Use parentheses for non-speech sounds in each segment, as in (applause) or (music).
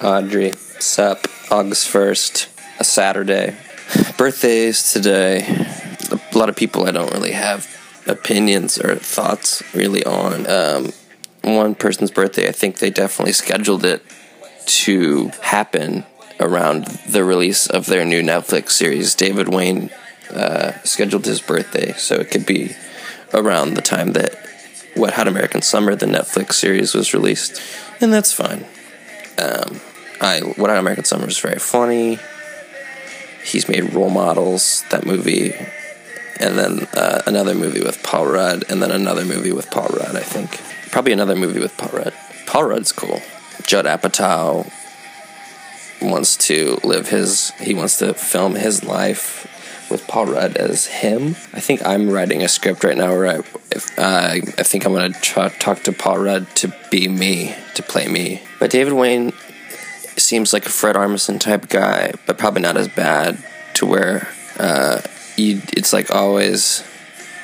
Audrey. Sup, August 1st, a Saturday. Birthdays today. A lot of people I don't really have opinions or thoughts really on. Um, one person's birthday, I think they definitely scheduled it to happen around the release of their new Netflix series. David Wain uh, scheduled his birthday, so it could be around the time that Wet Hot American Summer, the Netflix series, was released, and that's fine. Um, I Wet Hot American Summer is very funny. He's made Role Models, that movie, and then uh, another movie with Paul Rudd, and then another movie with Paul Rudd. I think probably another movie with Paul Rudd. Paul Rudd's cool. Judd Apatow wants to live his. He wants to film his life with Paul Rudd as him. I think I'm writing a script right now where I, uh, I think I'm going to try talk to Paul Rudd to be me, to play me. But David Wain seems like a Fred Armisen type guy, but probably not as bad to where uh, you, it's like always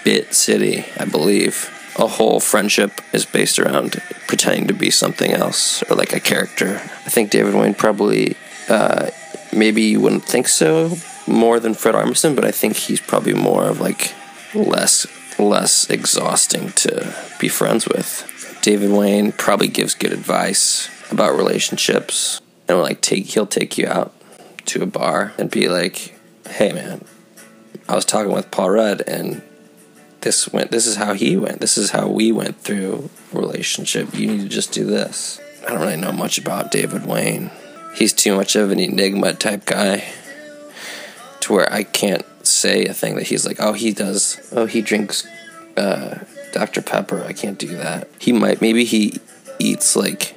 bit city, I believe. A whole friendship is based around pretending to be something else or like a character. I think David Wain probably, uh, maybe you wouldn't think so, more than Fred Armisen, but I think he's probably more of like less less exhausting to be friends with. David Wain probably gives good advice about relationships and like take he'll take you out to a bar and be like, "Hey man, I was talking with Paul Rudd and this went this is how he went. This is how we went through relationship. You need to just do this." I don't really know much about David Wain. He's too much of an enigma type guy to where I can't say a thing that he's like, oh, he does, oh, he drinks uh, Dr. Pepper. I can't do that. He might, maybe he eats like,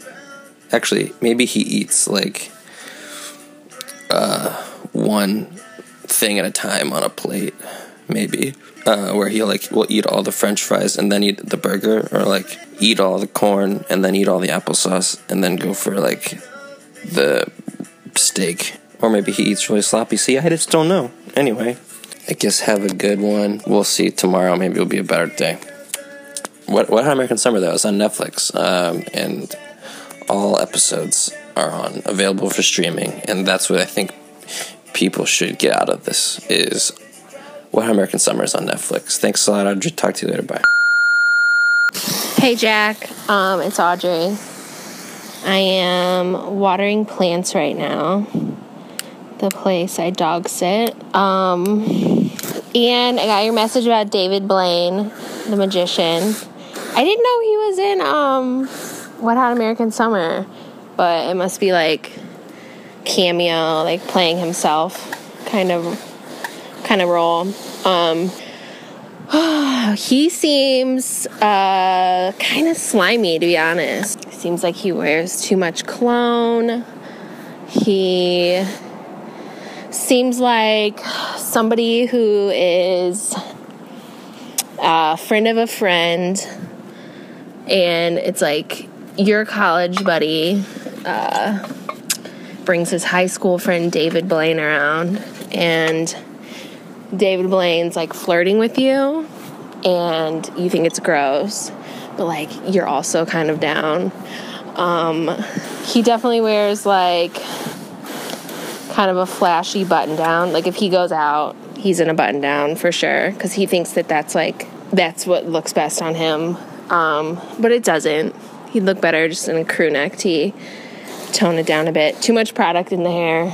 actually, maybe he eats like uh, one thing at a time on a plate, maybe. Uh, where he like will eat all the French fries and then eat the burger, or like eat all the corn and then eat all the applesauce and then go for like the steak or maybe he eats really sloppy. See, I just don't know. Anyway, I guess have a good one. We'll see tomorrow. Maybe it'll be a better day. Wet Hot American Summer though is on Netflix, um, and all episodes are on available for streaming, and that's what I think people should get out of this is What American Summer is on Netflix. Thanks a lot. I'll talk to you later. Bye. Hey Jack, um, it's Audrey. I am watering plants right now the place I dog sit. Um, and I got your message about David Blaine, the magician. I didn't know he was in um, Wet Hot American Summer, but it must be like cameo, like playing himself kind of kind of role. Um, (sighs) he seems uh, kind of slimy, to be honest. Seems like he wears too much cologne. He seems like somebody who is a friend of a friend, and it's like your college buddy uh, brings his high school friend David Blaine around, and David Blaine's like flirting with you, and you think it's gross, but like you're also kind of down. Um, he definitely wears like kind of a flashy button down. Like if he goes out, he's in a button down for sure because he thinks that that's like that's what looks best on him. Um, but it doesn't. He'd look better just in a crew neck tee. Tone it down a bit. Too much product in the hair.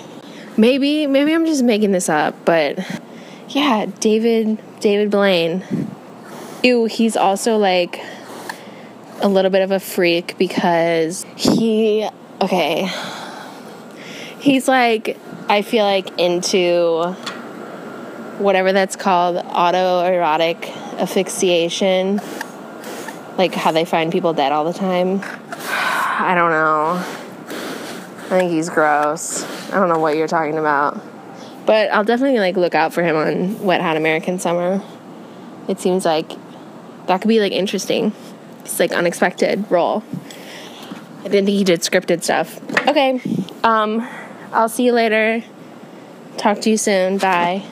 Maybe maybe I'm just making this up, but yeah, David David Blaine. Ew, he's also like a little bit of a freak because he okay. He's like I feel like into whatever that's called autoerotic asphyxiation. Like how they find people dead all the time. I don't know. I think he's gross. I don't know what you're talking about. But i'll definitely like look out for him on wet hot american summer. It seems like that could be like interesting. It's like unexpected role. I didn't think he did scripted stuff. Okay um I'll see you later. Talk to you soon. Bye.